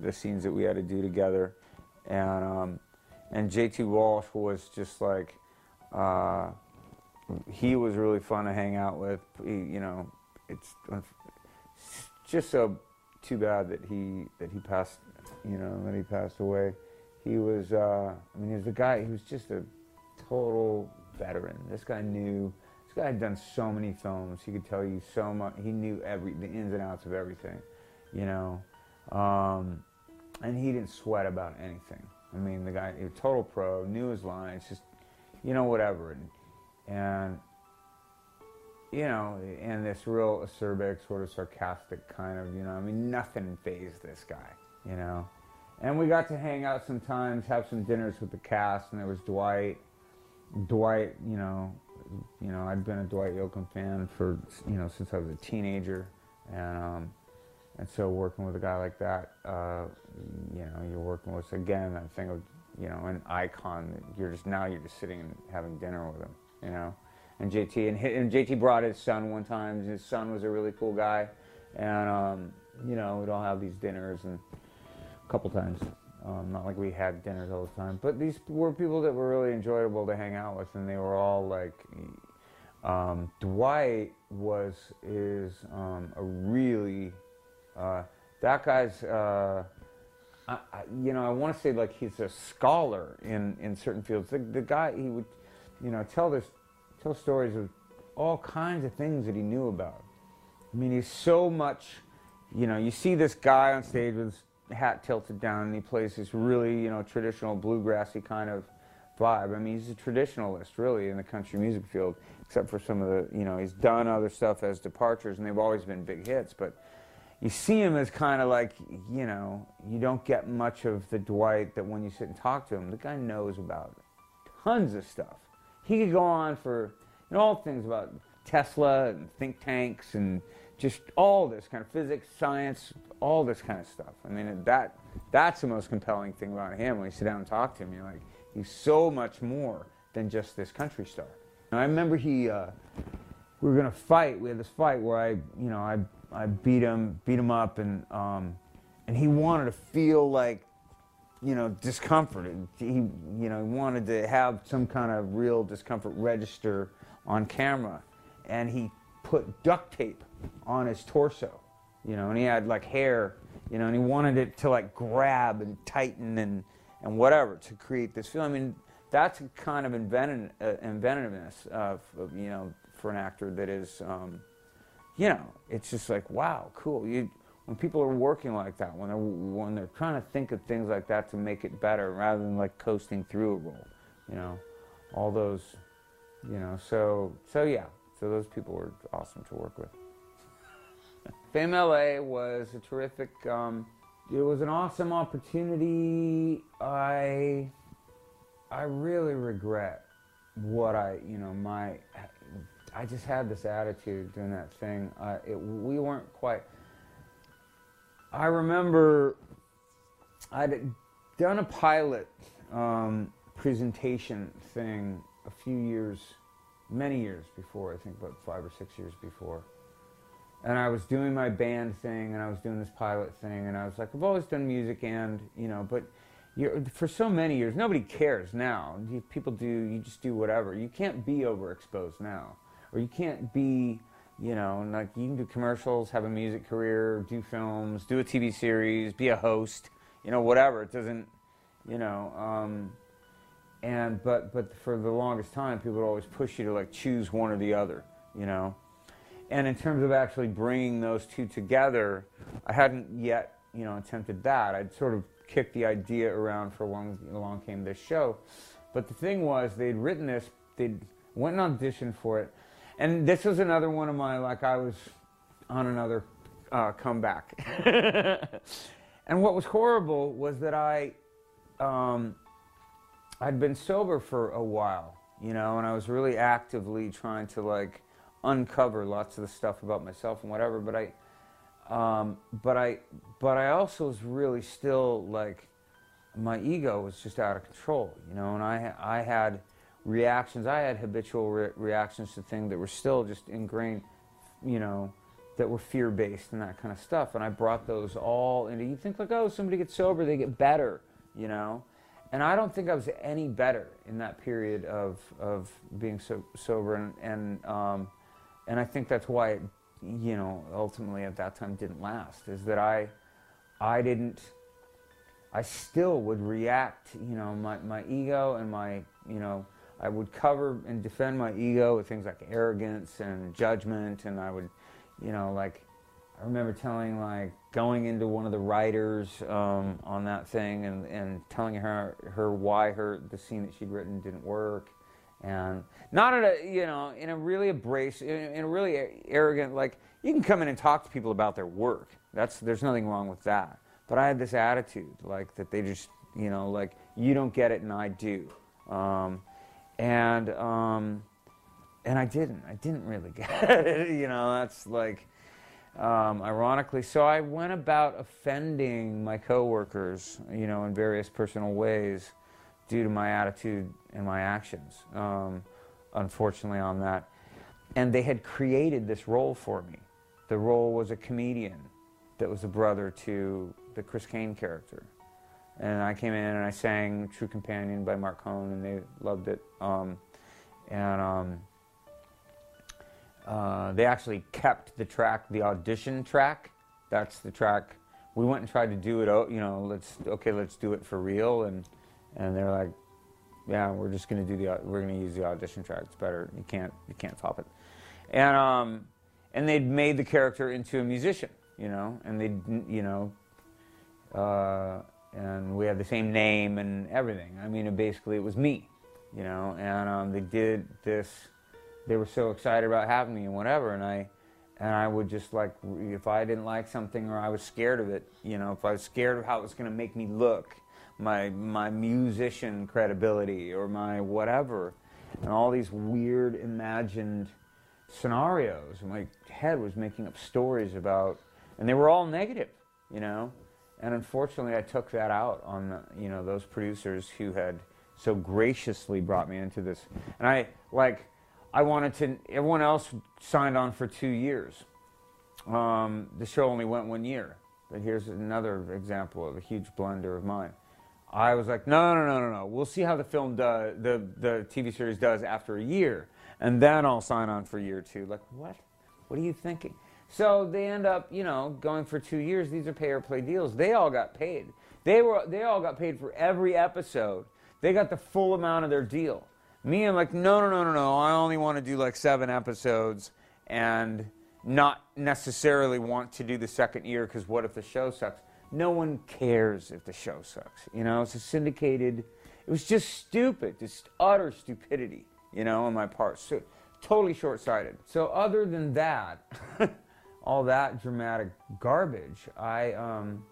the scenes that we had to do together, and. Um, and JT Walsh was just like uh, he was really fun to hang out with. He, you know, it's, it's just so too bad that he that he passed. You know, that he passed away. He was. Uh, I mean, he was a guy. He was just a total veteran. This guy knew. This guy had done so many films. He could tell you so much. He knew every the ins and outs of everything. You know, um, and he didn't sweat about anything. I mean, the guy, total pro, knew his lines, just, you know, whatever. And, and, you know, and this real acerbic, sort of sarcastic kind of, you know, I mean, nothing phased this guy, you know. And we got to hang out sometimes, have some dinners with the cast, and there was Dwight. Dwight, you know, you know, I'd been a Dwight Yoakam fan for, you know, since I was a teenager. And, um, and so working with a guy like that, uh, you know, you're working with again that thing of, you know, an icon. You're just now you're just sitting and having dinner with him, you know. And JT and, and JT brought his son one time. His son was a really cool guy, and um, you know, we'd all have these dinners and a couple times. Um, not like we had dinners all the time, but these were people that were really enjoyable to hang out with, and they were all like. Um, Dwight was is um, a really uh, that guy's, uh, I, I, you know, I want to say like he's a scholar in, in certain fields. The, the guy, he would, you know, tell this, tell stories of all kinds of things that he knew about. I mean, he's so much, you know, you see this guy on stage with his hat tilted down and he plays this really, you know, traditional bluegrassy kind of vibe. I mean, he's a traditionalist, really, in the country music field, except for some of the, you know, he's done other stuff as departures, and they've always been big hits. But you see him as kind of like, you know, you don't get much of the Dwight that when you sit and talk to him, the guy knows about tons of stuff. He could go on for, you know, all things about Tesla and think tanks and just all this kind of physics, science, all this kind of stuff. I mean, that that's the most compelling thing about him. When you sit down and talk to him, you're like, he's so much more than just this country star. And I remember he, uh, we were gonna fight. We had this fight where I, you know, I, I beat him, beat him up, and um, and he wanted to feel like, you know, discomfort. He, you know, he wanted to have some kind of real discomfort register on camera, and he put duct tape on his torso, you know, and he had like hair, you know, and he wanted it to like grab and tighten and and whatever to create this feel. I mean, that's a kind of inventive, uh, inventiveness, uh, you know, for an actor that is, um, you know, it's just like wow, cool. You when people are working like that, when they're when they're trying to think of things like that to make it better, rather than like coasting through a role, you know, all those, you know, so so yeah, so those people were awesome to work with. Fame LA was a terrific. Um, it was an awesome opportunity. I I really regret what I you know my I just had this attitude doing that thing. Uh, it, we weren't quite. I remember I'd done a pilot um, presentation thing a few years, many years before. I think about five or six years before and I was doing my band thing, and I was doing this pilot thing, and I was like, I've always done music, and you know, but for so many years, nobody cares now. You, people do, you just do whatever. You can't be overexposed now, or you can't be, you know, like you can do commercials, have a music career, do films, do a TV series, be a host, you know, whatever. It doesn't, you know. Um, and but but for the longest time, people would always push you to like choose one or the other, you know and in terms of actually bringing those two together, I hadn't yet, you know, attempted that. I'd sort of kicked the idea around for long. Along came this show, but the thing was, they'd written this. They'd went and auditioned for it, and this was another one of my like I was on another uh, comeback. and what was horrible was that I, um, I'd been sober for a while, you know, and I was really actively trying to like uncover lots of the stuff about myself and whatever. But I, um, but I, but I also was really still like, my ego was just out of control, you know. And I, I had reactions. I had habitual re- reactions to things that were still just ingrained, you know, that were fear based and that kind of stuff. And I brought those all into. You think like, oh, somebody gets sober, they get better, you know. And I don't think I was any better in that period of of being so sober and and um, and I think that's why it, you know, ultimately at that time didn't last. Is that I, I didn't. I still would react, you know, my, my ego and my, you know, I would cover and defend my ego with things like arrogance and judgment, and I would, you know, like, I remember telling like going into one of the writers um, on that thing and, and telling her her why her the scene that she'd written didn't work, and not in a you know in a really abrasive in, a really arrogant like you can come in and talk to people about their work. That's there's nothing wrong with that. But i had this attitude like that they just you know like you don't get it and i do. Um, and um, and i didn't i didn't really get it you know that's like um, ironically so i went about offending my coworkers you know in various personal ways due to my attitude and my actions, um, unfortunately, on that. And they had created this role for me. The role was a comedian that was a brother to the Chris Kane character. And I came in and I sang True Companion by Marc Cohn, and they loved it. Um, and um, uh, they actually kept the track, the audition track. That's the track. We went and tried to do it. You know, let's okay, let's do it for real. And and they're like, "Yeah, we're just gonna do the we're gonna use the audition track. It's better. You can't you can't top it." And um, and they'd made the character into a musician, you know, and they you know, uh, and we had the same name and everything. I mean, basically it was me, you know, and um, they did this. They were so excited about having me and whatever, and I and I would just like if I didn't like something or I was scared of it, you know, if I was scared of how it was going to make me look, my my musician credibility or my whatever, and all these weird imagined scenarios. My head was making up stories about, and they were all negative, you know. And unfortunately, I took that out on the, you know those producers who had so graciously brought me into this. And I like I wanted to. Everyone else signed on for two years. Um, the show only went one year. But here's another example of a huge blunder of mine. I was like, no, no, no, no, no. We'll see how the film does, the the TV series does after a year, and then I'll sign on for year two. Like, what? What are you thinking? So they end up, you know, going for two years. These are pay or play deals. They all got paid. They were they all got paid for every episode. They got the full amount of their deal. Me, I'm like, no, no, no, no, no. I only want to do like seven episodes and not necessarily want to do the second year because what if the show sucks? No one cares if the show sucks. You know, it's a syndicated. It was just stupid, just utter stupidity. You know, on my part, so totally short-sighted. So other than that, all that dramatic garbage, I um,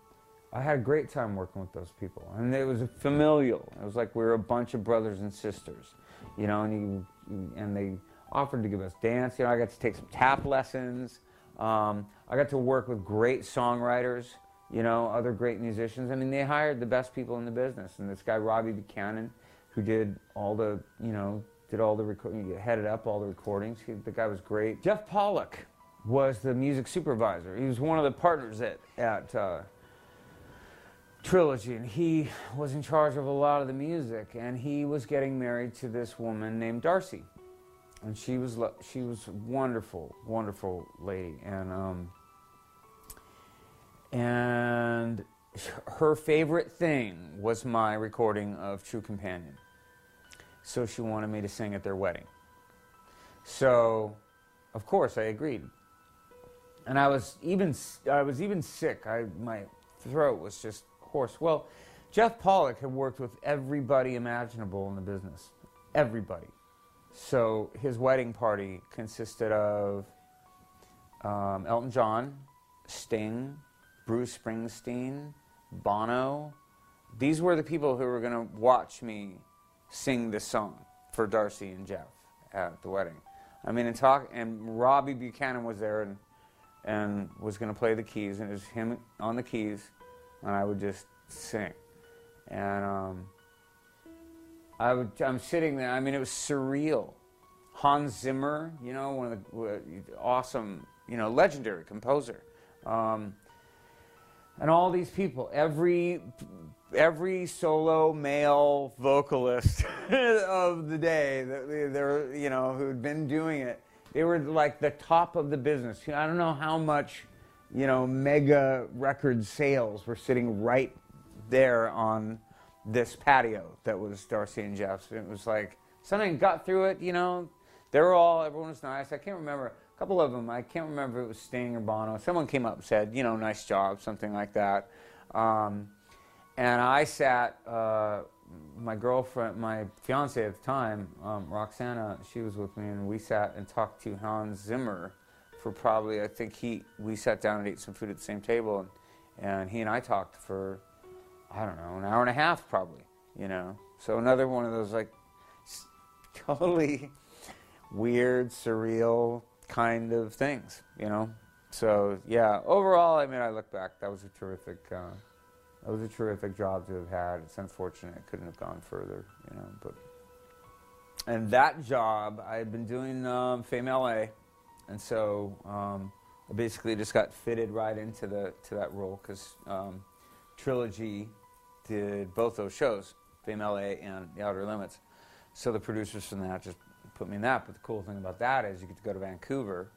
I had a great time working with those people, and it was familial. It was like we were a bunch of brothers and sisters, you know. And you, and they offered to give us dance. You know, I got to take some tap lessons. Um, I got to work with great songwriters, you know, other great musicians. I mean, they hired the best people in the business. And this guy Robbie Buchanan, who did all the, you know, did all the recording, headed up all the recordings. He, the guy was great. Jeff Pollack was the music supervisor. He was one of the partners at at. Uh, trilogy and he was in charge of a lot of the music and he was getting married to this woman named Darcy and she was she was wonderful wonderful lady and um, and her favorite thing was my recording of True Companion so she wanted me to sing at their wedding so of course I agreed and I was even I was even sick I my throat was just hoarse. Well, Jeff Pollack had worked with everybody imaginable in the business. Everybody. So his wedding party consisted of um, Elton John, Sting, Bruce Springsteen, Bono. These were the people who were going to watch me sing this song for Darcy and Jeff at the wedding. I mean, and talk, and Robbie Buchanan was there and and was going to play the keys, and it was him on the keys and I would just sing. And um, I would, I'm sitting there. I mean, it was surreal. Hans Zimmer, you know, one of the awesome, you know, legendary composer, um, and all these people. Every every solo male vocalist of the day, that they're you know who'd been doing it. They were like the top of the business. I don't know how much you know, mega record sales were sitting right there on this patio that was Darcy and Jeff's. It was like something got through it, you know. They were all, everyone was nice. I can't remember, a couple of them, I can't remember if it was Sting or Bono. Someone came up and said, you know, nice job, something like that. Um, and I sat, uh, my girlfriend, my fiance at the time, um, Roxana, she was with me, and we sat and talked to Hans Zimmer for probably I think he we sat down and ate some food at the same table and, and he and I talked for I don't know an hour and a half probably you know? So another one of those like totally weird surreal kind of things you know? So yeah overall I mean I look back that was a terrific uh, that was a terrific job to have had it's unfortunate it couldn't have gone further you know but and that job I had been doing um, Fame LA and so um, I basically just got fitted right into the to that role because um, Trilogy did both those shows, Fame LA and The Outer Limits. So the producers from that just put me in that. But the cool thing about that is you get to go to Vancouver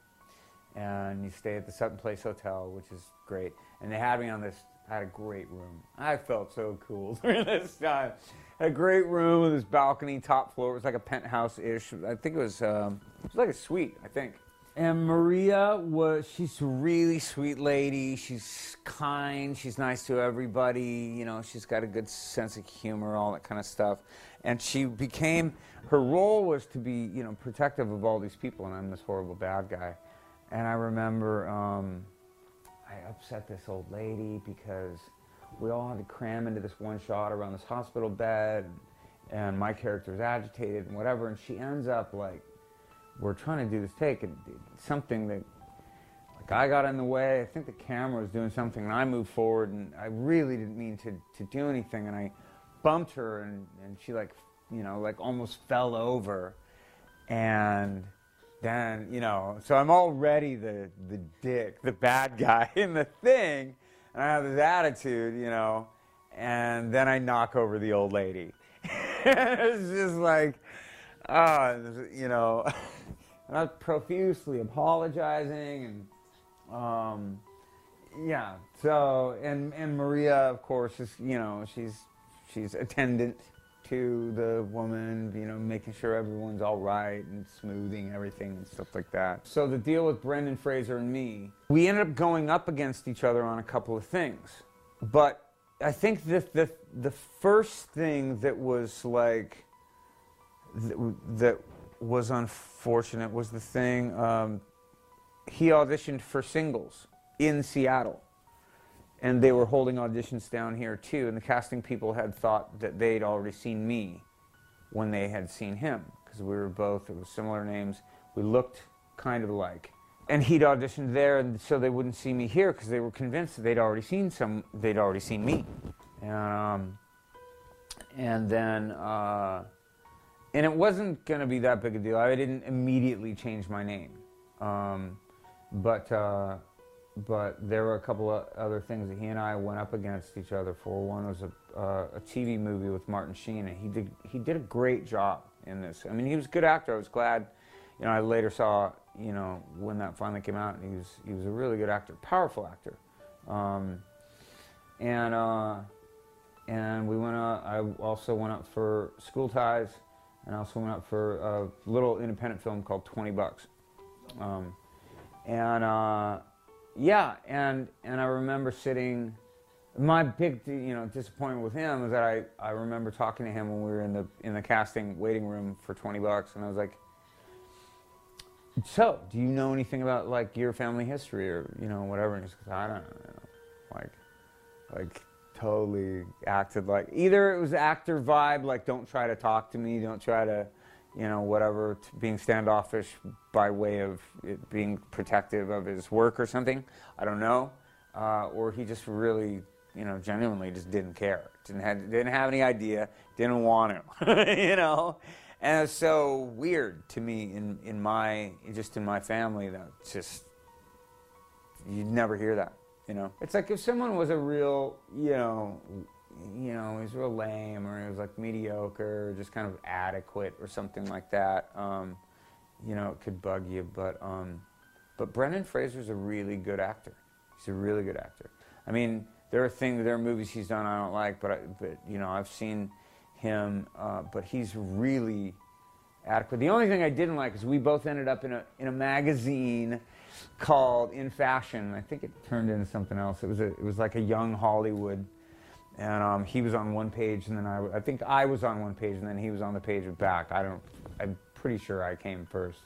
and you stay at the Sutton Place Hotel, which is great. And they had me on this. I had a great room. I felt so cool during this time. Had a great room with this balcony, top floor. It was like a penthouse ish. I think it was. Um, it was like a suite. I think. And Maria was, she's a really sweet lady. She's kind. She's nice to everybody. You know, she's got a good sense of humor, all that kind of stuff. and she became her role was to be you know protective of all these people, and I'm this horrible bad guy. And I remember um, I upset this old lady because we all had to cram into this one shot around this hospital bed, and my character is agitated and whatever, and she ends up like we're trying to do this take and something that like I got in the way. I think the camera was doing something, and I moved forward, and I really didn't mean to, to do anything, and I bumped her, and, and she like, you know, like almost fell over, and then you know, so I'm already the the dick, the bad guy in the thing, and I have this attitude, you know, and then I knock over the old lady. it's just like, ah, you know, and I was profusely apologizing and um, yeah. So and and Maria, of course, is you know she's she's attendant to the woman, you know, making sure everyone's all right and smoothing everything and stuff like that. So the deal with Brendan Fraser and me, we ended up going up against each other on a couple of things, but I think the the the first thing that was like that, that was unfortunate was the thing. Um, he auditioned for singles in Seattle. And they were holding auditions down here too. And the casting people had thought that they'd already seen me when they had seen him. Because we were both, it was similar names. We looked kind of alike. And he'd auditioned there, and so they wouldn't see me here because they were convinced that they'd already seen some. They'd already seen me, and um, and then uh, and it wasn't going to be that big a deal. I didn't immediately change my name. Um, but uh, but there were a couple of other things that he and I went up against each other for. One was a, uh, a TV movie with Martin Sheen, and he did he did a great job in this. I mean, he was a good actor. I was glad. You know, I later saw you know when that finally came out, and he was he was a really good actor, powerful actor. Um, and uh, and we went up. I also went up for School Ties, and I also went up for a little independent film called Twenty Bucks. Um, and uh, yeah, and and I remember sitting. My big, you know, disappointment with him was that I, I remember talking to him when we were in the in the casting waiting room for twenty bucks, and I was like, "So, do you know anything about like your family history or you know whatever?" And he's like, "I don't know," like, like totally acted like either it was actor vibe, like don't try to talk to me, don't try to you know, whatever, being standoffish by way of being protective of his work or something. I don't know. Uh, or he just really, you know, genuinely just didn't care. Didn't have, didn't have any idea. Didn't want to, you know. And it's so weird to me in, in my, just in my family that just, you'd never hear that, you know. It's like if someone was a real, you know, you know, he was real lame or he was like mediocre, or just kind of adequate or something like that. Um, you know, it could bug you, but um, but Brendan Fraser's a really good actor. He's a really good actor. I mean, there are things, there are movies he's done I don't like, but I, but you know, I've seen him, uh, but he's really adequate. The only thing I didn't like is we both ended up in a in a magazine called In Fashion. I think it turned into something else. It was a, it was like a young Hollywood and um, he was on one page, and then I, I think I was on one page, and then he was on the page back. I don't, I'm pretty sure I came first,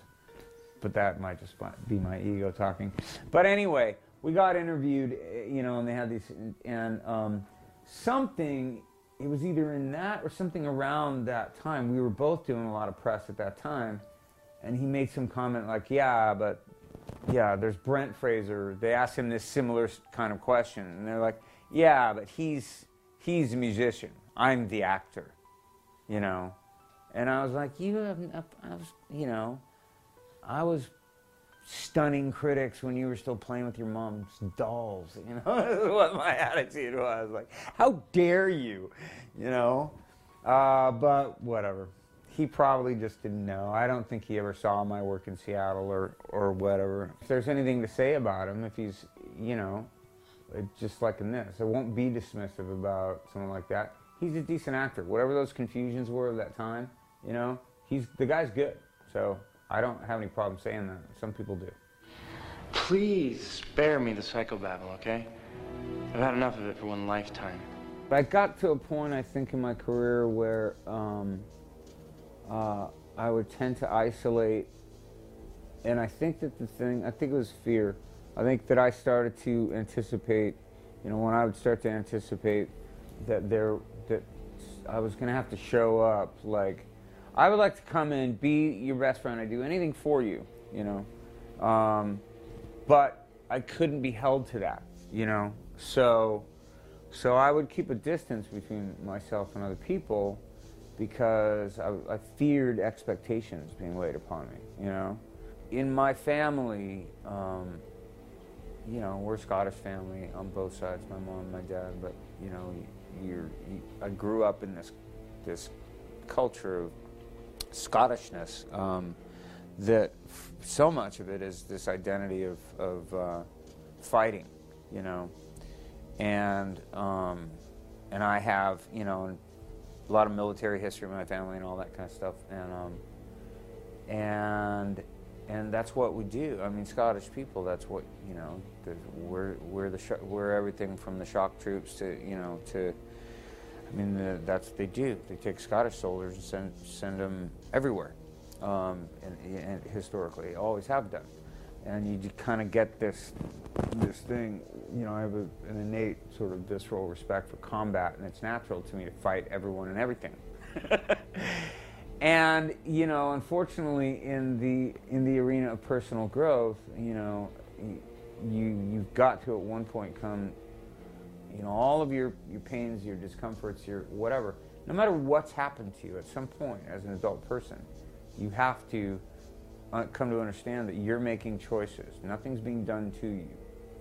but that might just be my ego talking. But anyway, we got interviewed, eh, you know, and they had these, and um, something. It was either in that or something around that time. We were both doing a lot of press at that time, and he made some comment like, "Yeah, but yeah, there's Brent Fraser." They asked him this similar kind of question, and they're like, "Yeah, but he's." He's a musician. I'm the actor, you know. And I was like, you have, I was, you know, I was stunning critics when you were still playing with your mom's dolls. You know, what my attitude was. Like, how dare you, you know? Uh, but whatever. He probably just didn't know. I don't think he ever saw my work in Seattle or, or whatever. If there's anything to say about him, if he's, you know, just like in this. I won't be dismissive about someone like that. He's a decent actor. Whatever those confusions were of that time, you know, he's the guy's good. So I don't have any problem saying that. Some people do. Please spare me the psychobabble, okay? I've had enough of it for one lifetime. But I got to a point, I think, in my career where um, uh, I would tend to isolate. And I think that the thing, I think it was fear. I think that I started to anticipate, you know, when I would start to anticipate that there, that I was going to have to show up. Like, I would like to come in, be your best friend. I do anything for you, you know. Um, but I couldn't be held to that, you know. So, so I would keep a distance between myself and other people because I, I feared expectations being laid upon me, you know. In my family, um, you know, we're a Scottish family on both sides, my mom my dad, but you know, you're, you, I grew up in this this culture of Scottishness um, that so much of it is this identity of, of uh, fighting, you know, and um, and I have you know a lot of military history in my family and all that kind of stuff, and um, and and that's what we do. I mean, Scottish people. That's what you know. We're we're the we're everything from the shock troops to you know to. I mean, the, that's what they do. They take Scottish soldiers and send send them everywhere, um, and, and historically, always have done. And you kind of get this this thing. You know, I have a, an innate sort of visceral respect for combat, and it's natural to me to fight everyone and everything. and you know, unfortunately, in the in the arena of personal growth, you know, you you've got to at one point come, you know, all of your your pains, your discomforts, your whatever, no matter what's happened to you, at some point as an adult person, you have to uh, come to understand that you're making choices. Nothing's being done to you.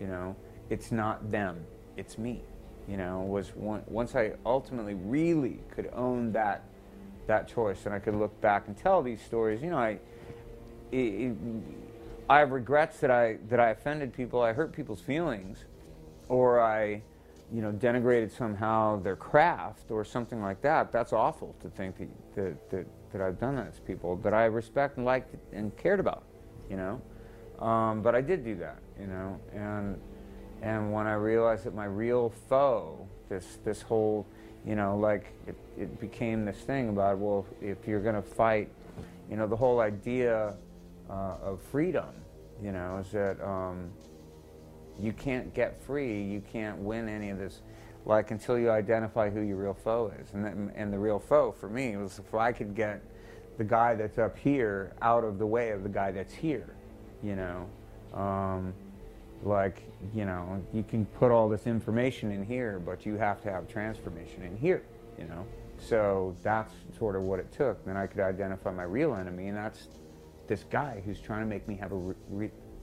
You know, it's not them, it's me. You know, was one, once I ultimately really could own that that choice, and I could look back and tell these stories. You know, I it, I have regrets that I that I offended people, I hurt people's feelings, or I, you know, denigrated somehow their craft or something like that. That's awful to think that that, that, that I've done that to people that I respect and liked and cared about. You know, um, but I did do that. You know, and and when I realized that my real foe, this this whole you know, like it, it became this thing about, well, if you're going to fight, you know, the whole idea uh, of freedom, you know, is that um, you can't get free, you can't win any of this, like until you identify who your real foe is. And, then, and the real foe for me was if I could get the guy that's up here out of the way of the guy that's here, you know. Um, like you know you can put all this information in here but you have to have transformation in here you know? So that's sort of what it took. Then i could identify my real enemy and that's this guy who's trying to make me have a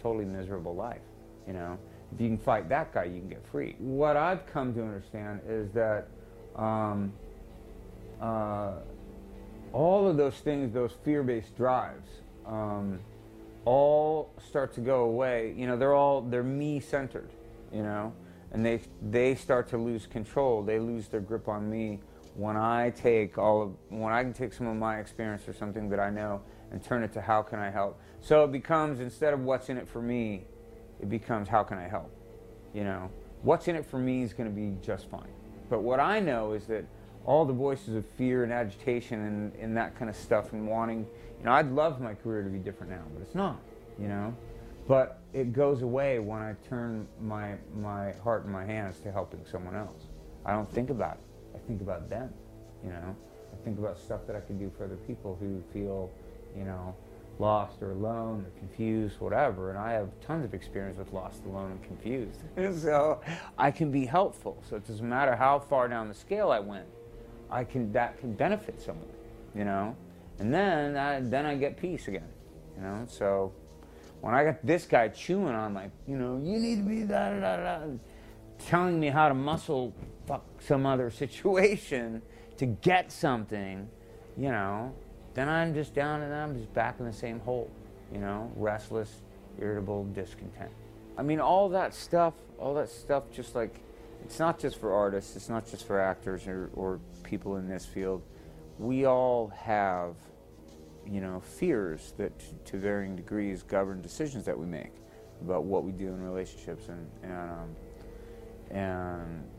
totally miserable life you know? If you can fight that guy you can get free. What i've come to understand is that um, uh, all of those things those fear-based drives um, all start to go away. You know, they're all they're me centered. You know, and they they start to lose control. They lose their grip on me when I take all of when I can take some of my experience or something that I know and turn it to how can I help. So it becomes instead of what's in it for me, it becomes how can I help. You know, what's in it for me is going to be just fine. But what I know is that all the voices of fear and agitation and, and that kind of stuff and wanting you know, I'd love my career to be different now, but it's not, you know. But it goes away when I turn my, my heart and my hands to helping someone else. I don't think about it. I think about them, you know. I think about stuff that I can do for other people who feel, you know, lost or alone or confused, whatever. And I have tons of experience with lost, alone, and confused. so I can be helpful. So it doesn't matter how far down the scale I went, I can that can benefit someone, you know. And then I, then I get peace again, you know. So when I got this guy chewing on like, you know, you need to be da da da da, telling me how to muscle fuck some other situation to get something, you know, then I'm just down and I'm just back in the same hole, you know, restless, irritable, discontent. I mean, all that stuff, all that stuff, just like, it's not just for artists, it's not just for actors or, or people in this field we all have, you know, fears that to varying degrees govern decisions that we make about what we do in relationships and and um, and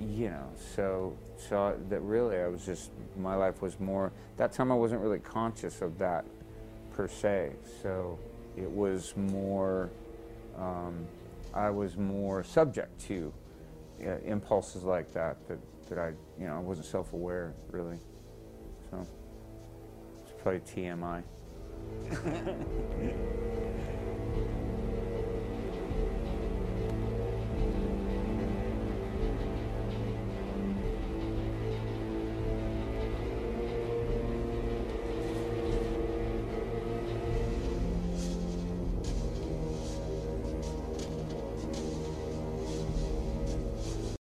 you know, so so that really I was just my life was more that time I wasn't really conscious of that per se. So it was more um, I was more subject to uh, impulses like that that that I you know I wasn't self-aware really. So it's probably TMI.